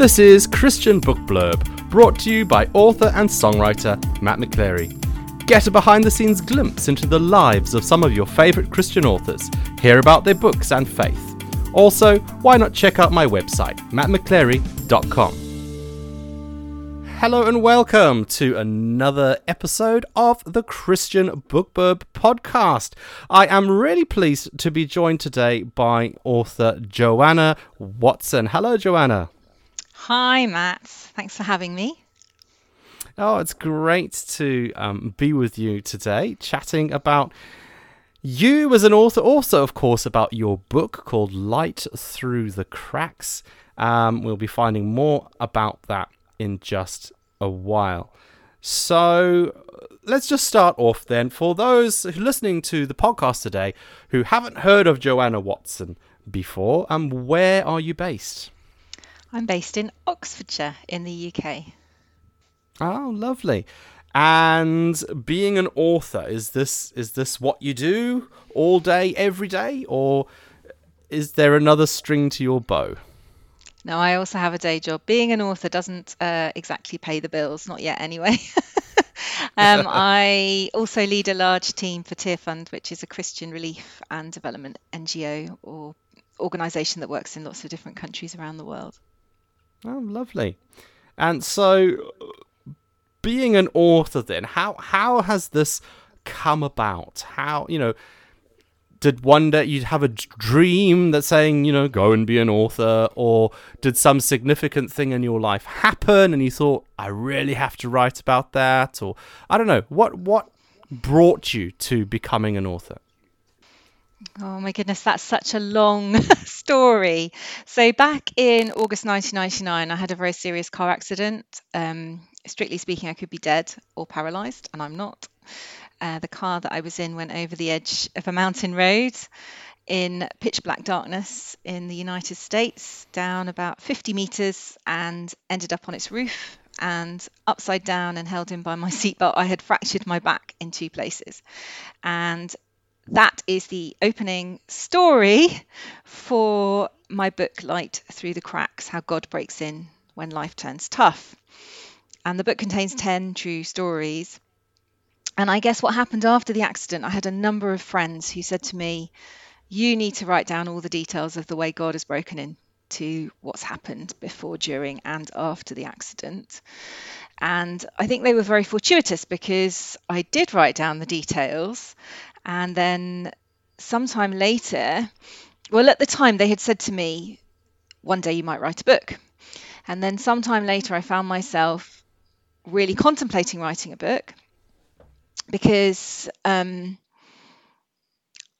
This is Christian Book Blurb, brought to you by author and songwriter Matt McClary. Get a behind the scenes glimpse into the lives of some of your favourite Christian authors, hear about their books and faith. Also, why not check out my website, mattmcclary.com. Hello and welcome to another episode of the Christian Book Blurb podcast. I am really pleased to be joined today by author Joanna Watson. Hello, Joanna. Hi, Matt. Thanks for having me. Oh, it's great to um, be with you today, chatting about you as an author, also, of course, about your book called Light Through the Cracks. Um, we'll be finding more about that in just a while. So let's just start off then. For those listening to the podcast today who haven't heard of Joanna Watson before, um, where are you based? I'm based in Oxfordshire in the UK. Oh, lovely. And being an author, is this is this what you do all day, every day, or is there another string to your bow? No, I also have a day job. Being an author doesn't uh, exactly pay the bills, not yet anyway. um, I also lead a large team for Tearfund, which is a Christian relief and development NGO or organisation that works in lots of different countries around the world. Oh, lovely. And so, being an author, then how how has this come about? How you know? Did one day you have a dream that saying you know go and be an author, or did some significant thing in your life happen and you thought I really have to write about that, or I don't know what what brought you to becoming an author? Oh my goodness, that's such a long story. So, back in August 1999, I had a very serious car accident. Um, strictly speaking, I could be dead or paralyzed, and I'm not. Uh, the car that I was in went over the edge of a mountain road in pitch black darkness in the United States, down about 50 meters, and ended up on its roof and upside down and held in by my seatbelt. I had fractured my back in two places. And that is the opening story for my book, Light Through the Cracks How God Breaks In When Life Turns Tough. And the book contains 10 true stories. And I guess what happened after the accident, I had a number of friends who said to me, You need to write down all the details of the way God has broken into what's happened before, during, and after the accident. And I think they were very fortuitous because I did write down the details and then sometime later, well, at the time they had said to me, one day you might write a book. And then sometime later, I found myself really contemplating writing a book because um,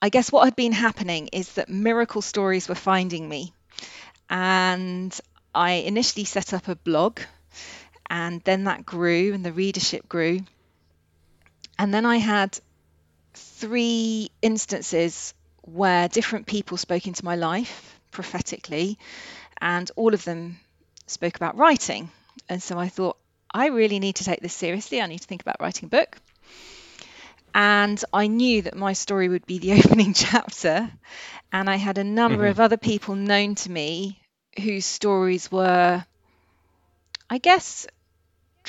I guess what had been happening is that miracle stories were finding me. And I initially set up a blog, and then that grew, and the readership grew. And then I had three instances where different people spoke into my life prophetically, and all of them spoke about writing. And so I thought, I really need to take this seriously. I need to think about writing a book. And I knew that my story would be the opening chapter. And I had a number mm-hmm. of other people known to me whose stories were, I guess,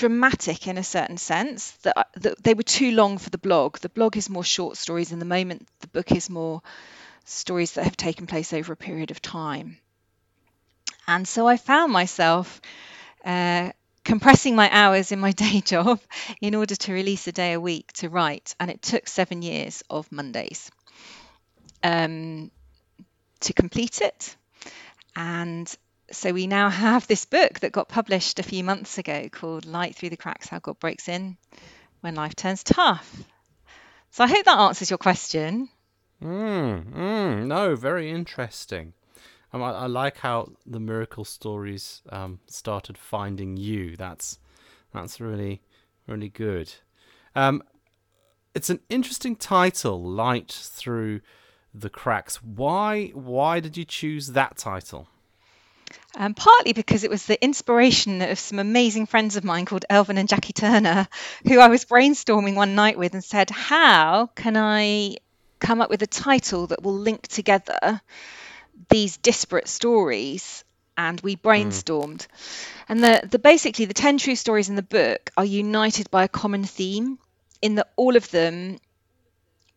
dramatic in a certain sense that, that they were too long for the blog. The blog is more short stories, and the moment the book is more stories that have taken place over a period of time. And so I found myself uh, compressing my hours in my day job in order to release a day a week to write. And it took seven years of Mondays um, to complete it. And so we now have this book that got published a few months ago called Light Through the Cracks How God Breaks In When Life Turns Tough. So I hope that answers your question. Mm, mm, no, very interesting. Um, I, I, like how the miracle stories um, started finding you. That's that's really really good. Um, it's an interesting title, Light Through the Cracks. Why why did you choose that title? Um, partly because it was the inspiration of some amazing friends of mine called Elvin and Jackie Turner, who I was brainstorming one night with and said, How can I come up with a title that will link together these disparate stories? And we brainstormed. And the, the basically the 10 true stories in the book are united by a common theme. In that all of them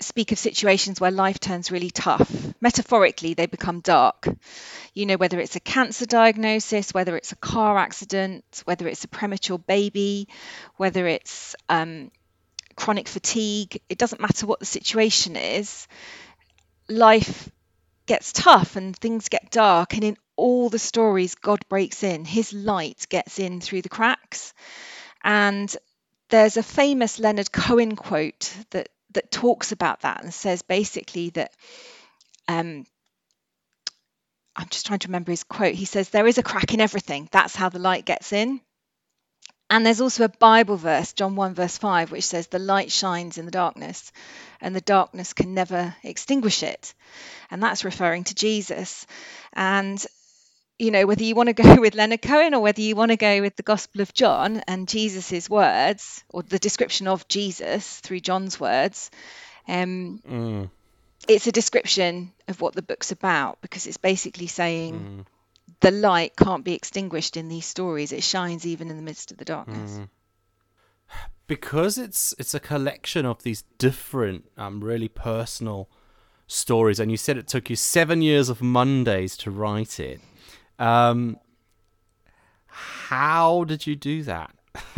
speak of situations where life turns really tough. Metaphorically, they become dark. You know, whether it's a cancer diagnosis, whether it's a car accident, whether it's a premature baby, whether it's um, chronic fatigue, it doesn't matter what the situation is. Life gets tough and things get dark. And in all the stories, God breaks in, His light gets in through the cracks. And there's a famous Leonard Cohen quote that that talks about that and says basically that um, I'm just trying to remember his quote. He says, There is a crack in everything. That's how the light gets in. And there's also a Bible verse, John 1, verse 5, which says, The light shines in the darkness, and the darkness can never extinguish it. And that's referring to Jesus. And you know, whether you want to go with Leonard Cohen or whether you want to go with the Gospel of John and Jesus's words or the description of Jesus through John's words, um, mm. it's a description of what the book's about because it's basically saying mm. the light can't be extinguished in these stories; it shines even in the midst of the darkness. Mm. Because it's it's a collection of these different, um, really personal stories, and you said it took you seven years of Mondays to write it um, how did you do that?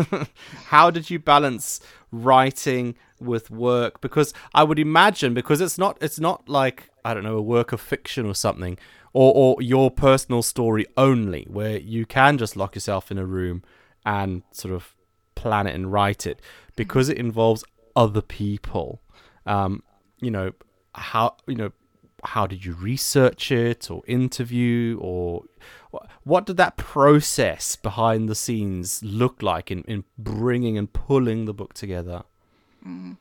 how did you balance writing with work? Because I would imagine because it's not it's not like I don't know a work of fiction or something, or or your personal story only, where you can just lock yourself in a room and sort of plan it and write it, because it involves other people. Um, you know how you know how did you research it or interview or what did that process behind the scenes look like in, in bringing and pulling the book together? Mm.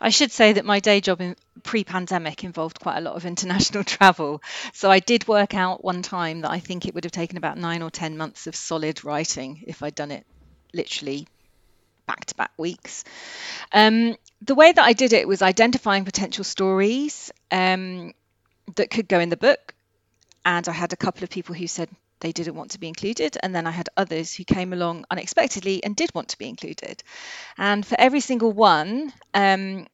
I should say that my day job in pre-pandemic involved quite a lot of international travel. So I did work out one time that I think it would have taken about nine or ten months of solid writing if I'd done it literally back to back weeks. Um, the way that I did it was identifying potential stories um, that could go in the book. And I had a couple of people who said they didn't want to be included. And then I had others who came along unexpectedly and did want to be included. And for every single one, um,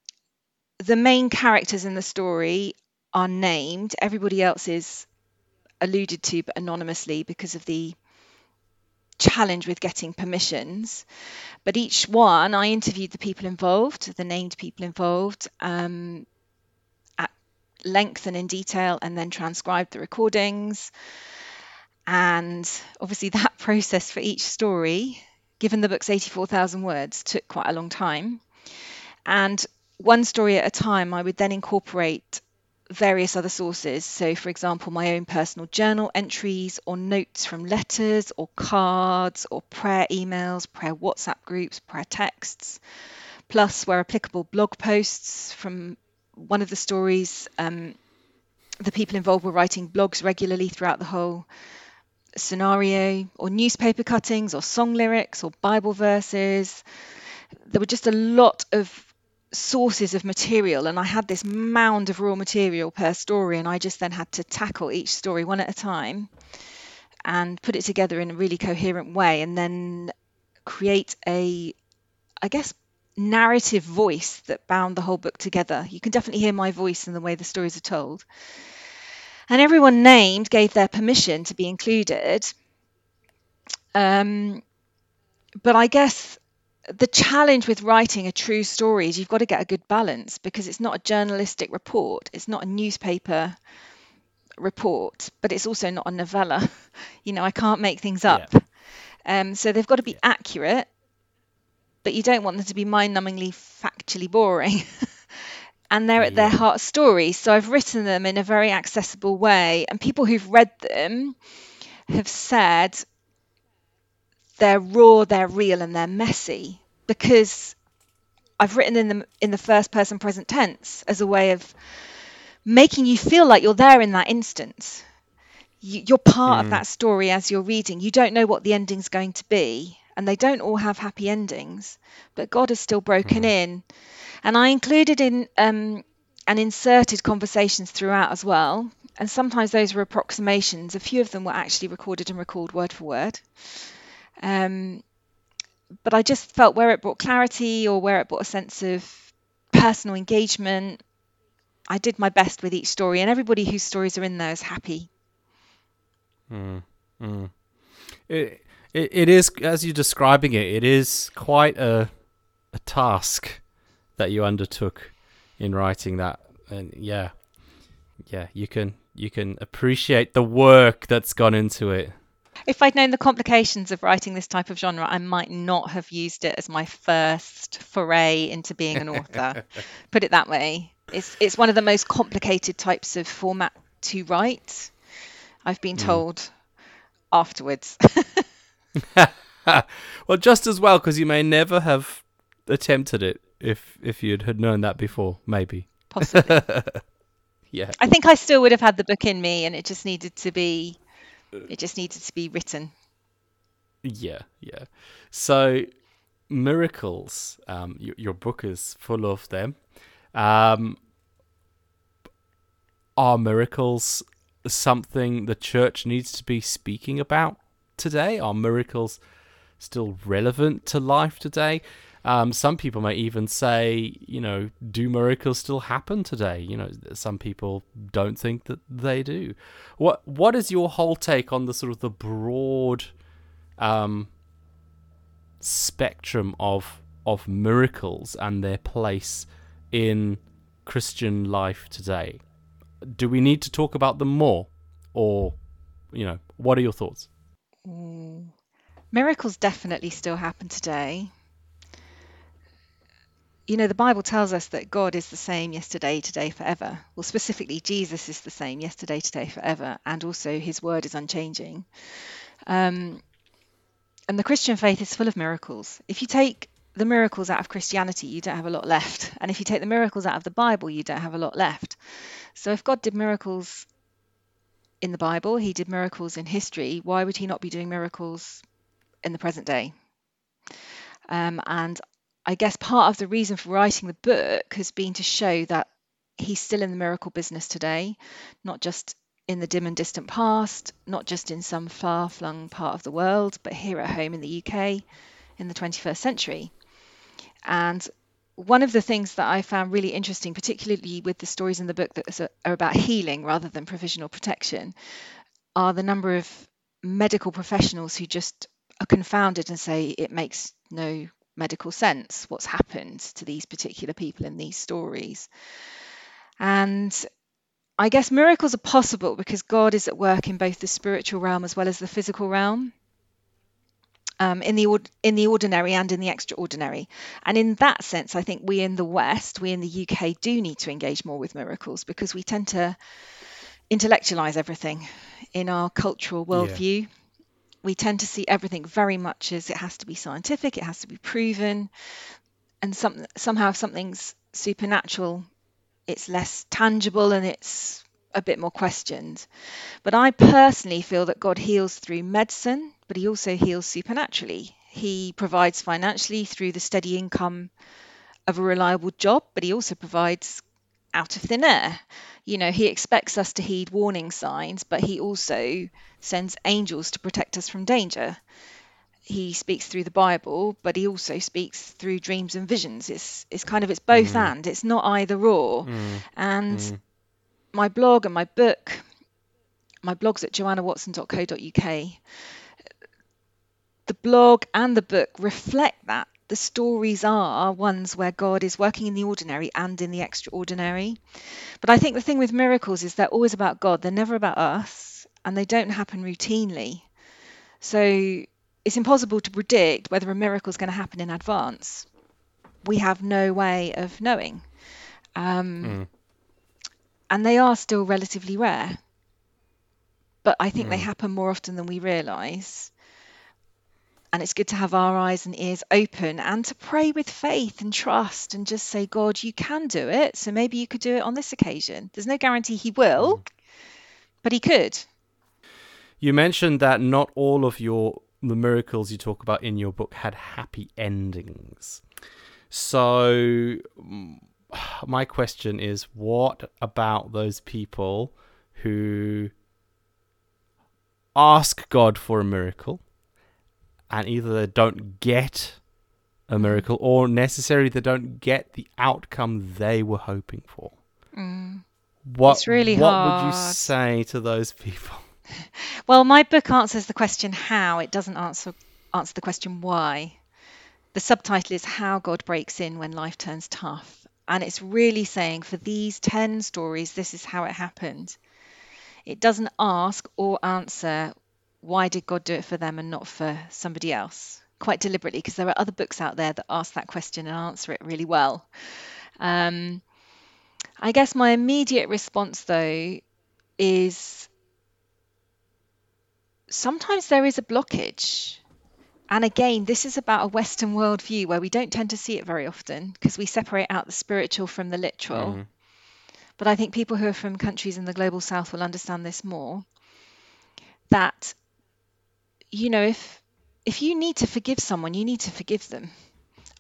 the main characters in the story are named. Everybody else is alluded to, but anonymously because of the challenge with getting permissions. But each one, I interviewed the people involved, the named people involved, um, length and in detail, and then transcribed the recordings. And obviously, that process for each story, given the book's 84,000 words, took quite a long time. And one story at a time, I would then incorporate various other sources. So, for example, my own personal journal entries or notes from letters or cards or prayer emails, prayer WhatsApp groups, prayer texts, plus, where applicable, blog posts from one of the stories. Um, the people involved were writing blogs regularly throughout the whole scenario, or newspaper cuttings, or song lyrics, or Bible verses. There were just a lot of sources of material and I had this mound of raw material per story and I just then had to tackle each story one at a time and put it together in a really coherent way and then create a I guess narrative voice that bound the whole book together. You can definitely hear my voice in the way the stories are told. And everyone named gave their permission to be included. Um, but I guess the challenge with writing a true story is you've got to get a good balance because it's not a journalistic report, it's not a newspaper report, but it's also not a novella. you know, I can't make things up. Yeah. Um, so they've got to be accurate, but you don't want them to be mind numbingly factually boring. and they're at their heart stories. So I've written them in a very accessible way, and people who've read them have said they're raw, they're real, and they're messy because I've written in them in the first person present tense as a way of making you feel like you're there in that instance. You, are part mm. of that story as you're reading. You don't know what the ending's going to be, and they don't all have happy endings, but God has still broken mm. in. And I included in um, and inserted conversations throughout as well and sometimes those were approximations. A few of them were actually recorded and recalled word for word. Um, but I just felt where it brought clarity or where it brought a sense of personal engagement, I did my best with each story, and everybody whose stories are in there is happy. Mm, mm. It, it it is as you're describing it. It is quite a a task that you undertook in writing that, and yeah, yeah, you can you can appreciate the work that's gone into it. If I'd known the complications of writing this type of genre, I might not have used it as my first foray into being an author. Put it that way. It's it's one of the most complicated types of format to write. I've been mm. told afterwards. well, just as well because you may never have attempted it if if you'd had known that before, maybe. Possibly. yeah. I think I still would have had the book in me, and it just needed to be it just needed to be written. Yeah, yeah. So miracles. Um, y- your book is full of them. Um, are miracles something the church needs to be speaking about today? Are miracles still relevant to life today? Um, some people might even say, you know, do miracles still happen today? You know, some people don't think that they do. What What is your whole take on the sort of the broad um, spectrum of of miracles and their place in Christian life today? Do we need to talk about them more, or you know, what are your thoughts? Mm. Miracles definitely still happen today you know, the Bible tells us that God is the same yesterday, today, forever. Well, specifically, Jesus is the same yesterday, today, forever, and also his word is unchanging. Um, and the Christian faith is full of miracles. If you take the miracles out of Christianity, you don't have a lot left. And if you take the miracles out of the Bible, you don't have a lot left. So if God did miracles in the Bible, he did miracles in history, why would he not be doing miracles in the present day? Um, and I guess part of the reason for writing the book has been to show that he's still in the miracle business today, not just in the dim and distant past, not just in some far flung part of the world, but here at home in the UK in the 21st century. And one of the things that I found really interesting, particularly with the stories in the book that are about healing rather than provisional protection, are the number of medical professionals who just are confounded and say it makes no medical sense what's happened to these particular people in these stories. And I guess miracles are possible because God is at work in both the spiritual realm as well as the physical realm. Um, in the in the ordinary and in the extraordinary, and in that sense, I think we in the West, we in the UK, do need to engage more with miracles because we tend to intellectualize everything in our cultural worldview. Yeah we tend to see everything very much as it has to be scientific, it has to be proven, and some, somehow if something's supernatural, it's less tangible and it's a bit more questioned. But I personally feel that God heals through medicine, but He also heals supernaturally. He provides financially through the steady income of a reliable job, but He also provides out of thin air. You know, He expects us to heed warning signs, but He also sends angels to protect us from danger. He speaks through the Bible, but he also speaks through dreams and visions. It's it's kind of it's both mm. and. It's not either or. Mm. And mm. my blog and my book, my blog's at joannawatson.co.uk. The blog and the book reflect that. The stories are ones where God is working in the ordinary and in the extraordinary. But I think the thing with miracles is they're always about God. They're never about us and they don't happen routinely. So it's impossible to predict whether a miracle is going to happen in advance. We have no way of knowing. Um, mm. And they are still relatively rare. But I think mm. they happen more often than we realise. And it's good to have our eyes and ears open and to pray with faith and trust and just say, God, you can do it. So maybe you could do it on this occasion. There's no guarantee He will, mm. but He could. You mentioned that not all of your the miracles you talk about in your book had happy endings. So my question is what about those people who ask God for a miracle, and either they don't get a miracle or necessarily they don't get the outcome they were hoping for. Mm. What, It's really what would you say to those people? Well, my book answers the question how. It doesn't answer answer the question why. The subtitle is How God Breaks In When Life Turns Tough. And it's really saying for these 10 stories, this is how it happened. It doesn't ask or answer why did God do it for them and not for somebody else, quite deliberately, because there are other books out there that ask that question and answer it really well. Um, I guess my immediate response, though, is sometimes there is a blockage. And again, this is about a Western worldview where we don't tend to see it very often because we separate out the spiritual from the literal. Mhm. But I think people who are from countries in the global south will understand this more. That, you know, if if you need to forgive someone, you need to forgive them.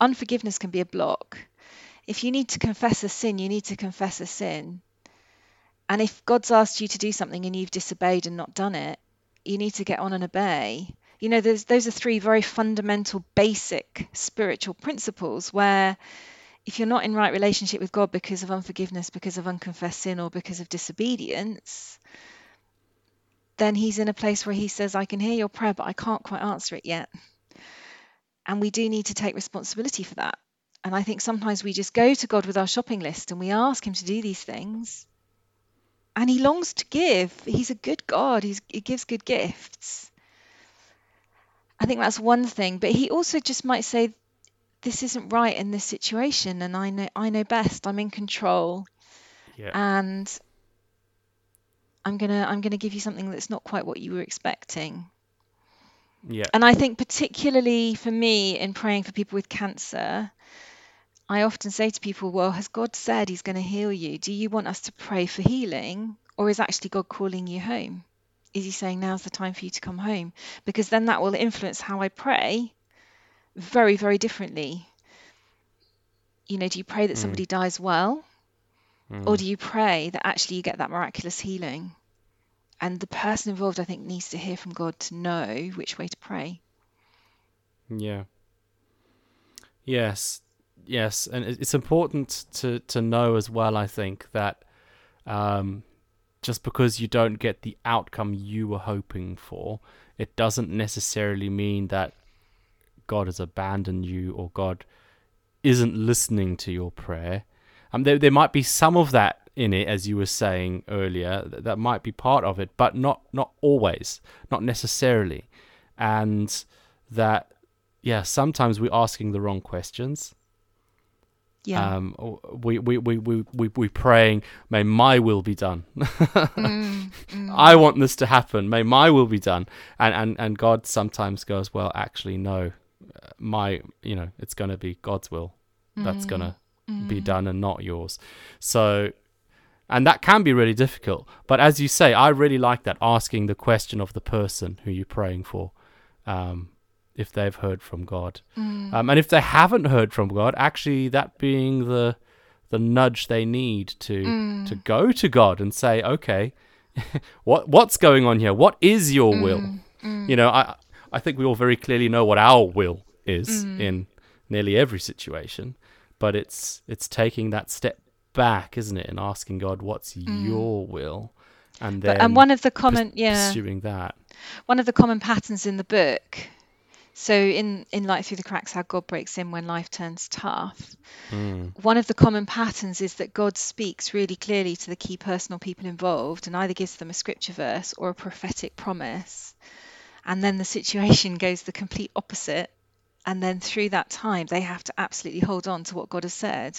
Unforgiveness can be a block. If you need to confess a sin, you need to confess a sin. And if God's asked you to do something and you've disobeyed and not done it, you need to get on and obey. You know, those are three very fundamental, basic spiritual principles where if you're not in right relationship with God because of unforgiveness, because of unconfessed sin, or because of disobedience, then He's in a place where He says, I can hear your prayer, but I can't quite answer it yet. And we do need to take responsibility for that. And I think sometimes we just go to God with our shopping list and we ask Him to do these things. And He longs to give. He's a good God, He's, He gives good gifts. I think that's one thing. But He also just might say, This isn't right in this situation, and I know I know best. I'm in control, Yeah. and I'm gonna I'm gonna give you something that's not quite what you were expecting. yeah. And I think, particularly for me, in praying for people with cancer, I often say to people, Well, has God said He's going to heal you? Do you want us to pray for healing? Or is actually God calling you home? Is He saying now's the time for you to come home? Because then that will influence how I pray very, very differently. You know, do you pray that Mm. somebody dies well? Mm. Or do you pray that actually you get that miraculous healing? And the person involved, I think, needs to hear from God to know which way to pray. Yeah. Yes. Yes, and it's important to to know as well. I think that um, just because you don't get the outcome you were hoping for, it doesn't necessarily mean that God has abandoned you or God isn't listening to your prayer. Um, there there might be some of that in it, as you were saying earlier. That, that might be part of it, but not not always, not necessarily, and that yeah, sometimes we're asking the wrong questions. Yeah. Um, we we we we we we praying, may my will be done. Mm, mm. I want this to happen. May my will be done. And and and God sometimes goes, well, actually, no, my you know, it's going to be God's will that's going to be Mm. done and not yours. So. And that can be really difficult. But as you say, I really like that asking the question of the person who you're praying for, um, if they've heard from God. Mm. Um, and if they haven't heard from God, actually that being the the nudge they need to Mm. to go to God and say, okay, what what's going on here? What is your will? Mm. Mm. You know, I I think we all very clearly know what our will is Mm. in nearly every situation, but it's it's taking that step back, isn't it, and asking God, what's your will, and then Mm. But, and one of the common, yeah, pursuing that. one of the common patterns in the book. So in in Light Through the Cracks, how God breaks in when life turns tough. Mm. One of the common patterns is that God speaks really clearly to the key personal people involved and either gives them a scripture verse or a prophetic promise. And then the situation goes the complete opposite. And then through that time, they have to absolutely hold on to what God has said.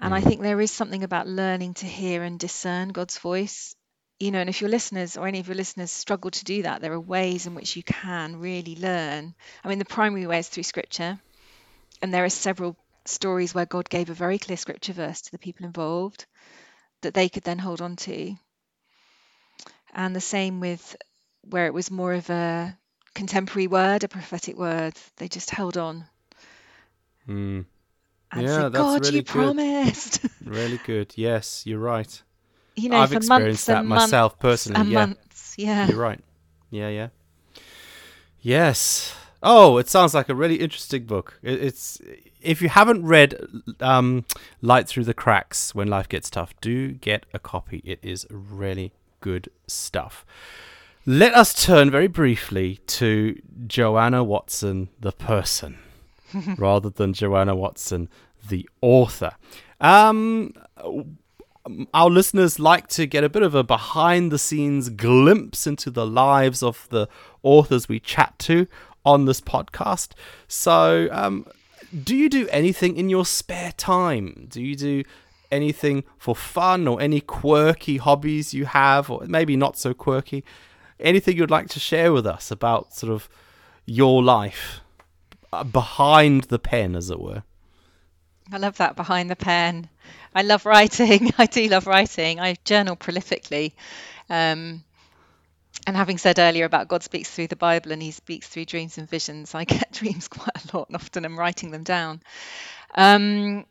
And I Mm. think there is something about learning to hear and discern God's voice. You know, and if your listeners or any of your listeners struggle to do that, there are ways in which you can really learn. I mean, the primary way is through scripture. And there are several stories where God gave a very clear scripture verse to the people involved that they could then hold on to. And the same with where it was more of a contemporary word, a prophetic word, they just held on Mm. And Yeah, that's God, really you good. promised. Really good. Yes, you're right. you know, I've experienced that myself personally. yeah, months. Yeah. you're right. Yeah, yeah. Yes. Oh, it sounds like a really interesting book. It's if you haven't read um, Light Through the Cracks When Life Gets Tough, do get a copy. It is really good stuff. Let us turn very briefly to Joanna Watson, the person, rather than Joanna Watson, the author. Um, our listeners like to get a bit of a behind the scenes glimpse into the lives of the authors we chat to on this podcast. So, um, do you do anything in your spare time? Do you do anything for fun or any quirky hobbies you have, or maybe not so quirky? Anything you'd like to share with us about sort of your life behind the pen, as it were? I love that behind the pen. I love writing. I do love writing. I journal prolifically. Um, and having said earlier about God speaks through the Bible and he speaks through dreams and visions, I get dreams quite a lot and often I'm writing them down. Um,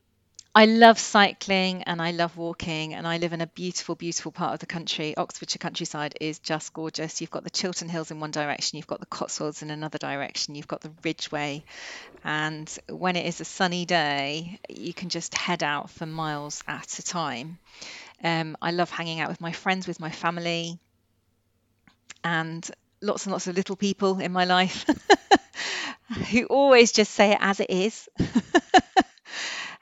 I love cycling and I love walking, and I live in a beautiful, beautiful part of the country. Oxfordshire countryside is just gorgeous. You've got the Chiltern Hills in one direction, you've got the Cotswolds in another direction, you've got the Ridgeway, and when it is a sunny day, you can just head out for miles at a time. Um, I love hanging out with my friends, with my family, and lots and lots of little people in my life who always just say it as it is.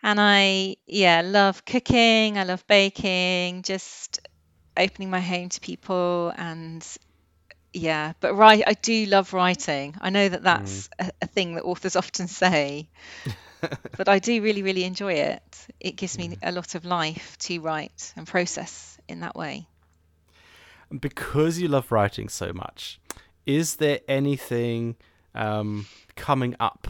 and I, yeah, love cooking. I love baking. Just opening my home to people and yeah but right i do love writing i know that that's a, a thing that authors often say but i do really really enjoy it it gives me a lot of life to write and process in that way because you love writing so much, is there anything um, coming up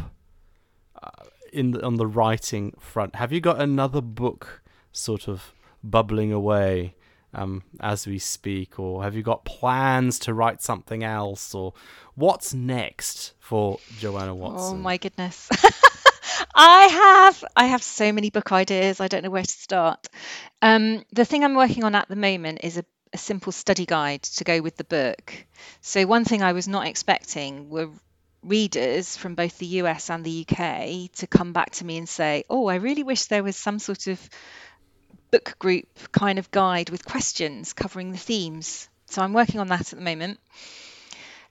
uh, in the, on the writing front? Have you got another book sort of bubbling away um, as we speak, or have you got plans to write something else, or what's next for Joanna Watson? oh my goodness I have I have so many book ideas. I don't know where to start. Um, the thing I'm working on at the moment is a a simple study guide to go with the book. So, one thing I was not expecting were readers from both the US and the UK to come back to me and say, Oh, I really wish there was some sort of book group kind of guide with questions covering the themes. So, I'm working on that at the moment.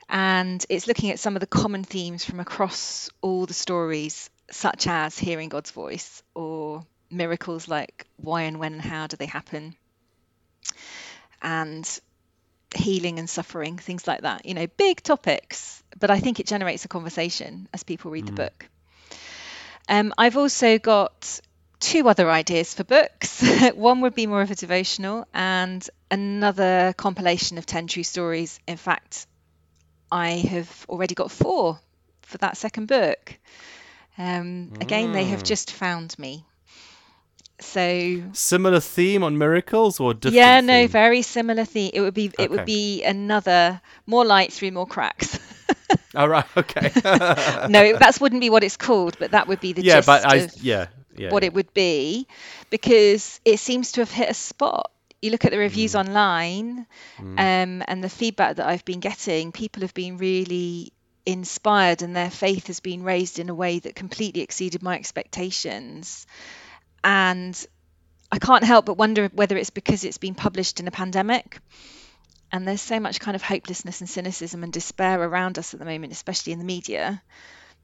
And it's looking at some of the common themes from across all the stories, such as hearing God's voice or miracles like why and when and how do they happen and healing and suffering, things like that. You know, big topics, but I think it generates a conversation as people read the book. Um, I've also got two other ideas for books. One would be more of a devotional, and another compilation of 10 true stories. In fact, I have already got four for that second book. Um, Again, they have just found me. So Similar theme on miracles or different? yeah, no, theme? very similar theme. It would be it Okay. would be another more light through more cracks. All right. Okay. no, it- that wouldn't be what it's called, but that would be the yeah, gist but I of yeah yeah. what it would be, because it seems to have hit a spot. You look at the reviews Mm. online, um, and the feedback that I've been getting. People have been really inspired, and their faith has been raised in a way that completely exceeded my expectations. And I can't help but wonder whether it's because it's been published in a pandemic. And there's so much kind of hopelessness and cynicism and despair around us at the moment, especially in the media,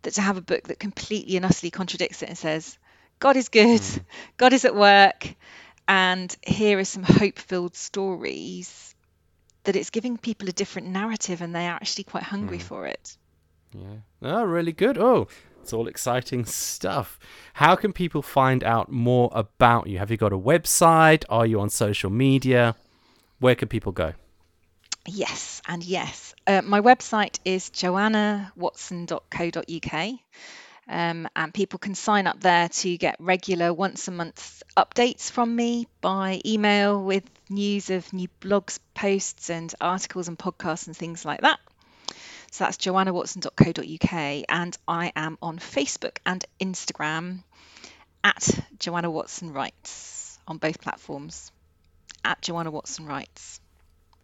that to have a book that completely and utterly contradicts it and says, God is good, hmm. God is at work, and here are some hope filled stories, that it's giving people a different narrative and they're actually quite hungry hmm. for it. Yeah. Oh, really good. Oh, it's all exciting stuff. How can people find out more about you? Have you got a website? Are you on social media? Where can people go? Yes, and yes. Uh, my website is joannawatson.co.uk. Um, and people can sign up there to get regular once a month updates from me by email with news of new blogs, posts, and articles and podcasts and things like that. So that's joannawatson.co.uk. And I am on Facebook and Instagram at Joanna Watson Writes on both platforms. at Joanna Watson Writes.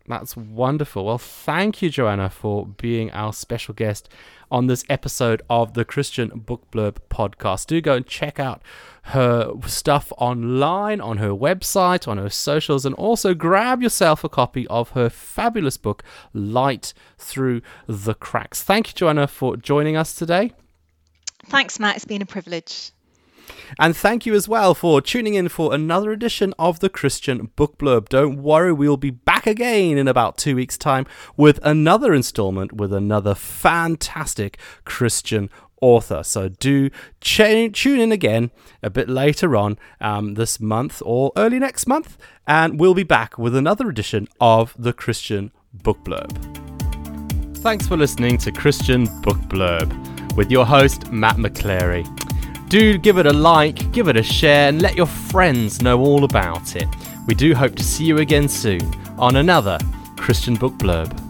That's wonderful. Well, thank you, Joanna, for being our special guest on this episode of the Christian Book Blurb podcast. Do go and check out her stuff online, on her website, on her socials, and also grab yourself a copy of her fabulous book, Light Through the Cracks. Thank you, Joanna, for joining us today. Thanks, Matt. It's been a privilege. And thank you as well for tuning in for another edition of the Christian Book Blurb. Don't worry, we'll be back again in about two weeks' time with another installment with another fantastic Christian author. So do ch- tune in again a bit later on um, this month or early next month, and we'll be back with another edition of the Christian Book Blurb. Thanks for listening to Christian Book Blurb with your host, Matt McClary. Do give it a like, give it a share, and let your friends know all about it. We do hope to see you again soon on another Christian Book Blurb.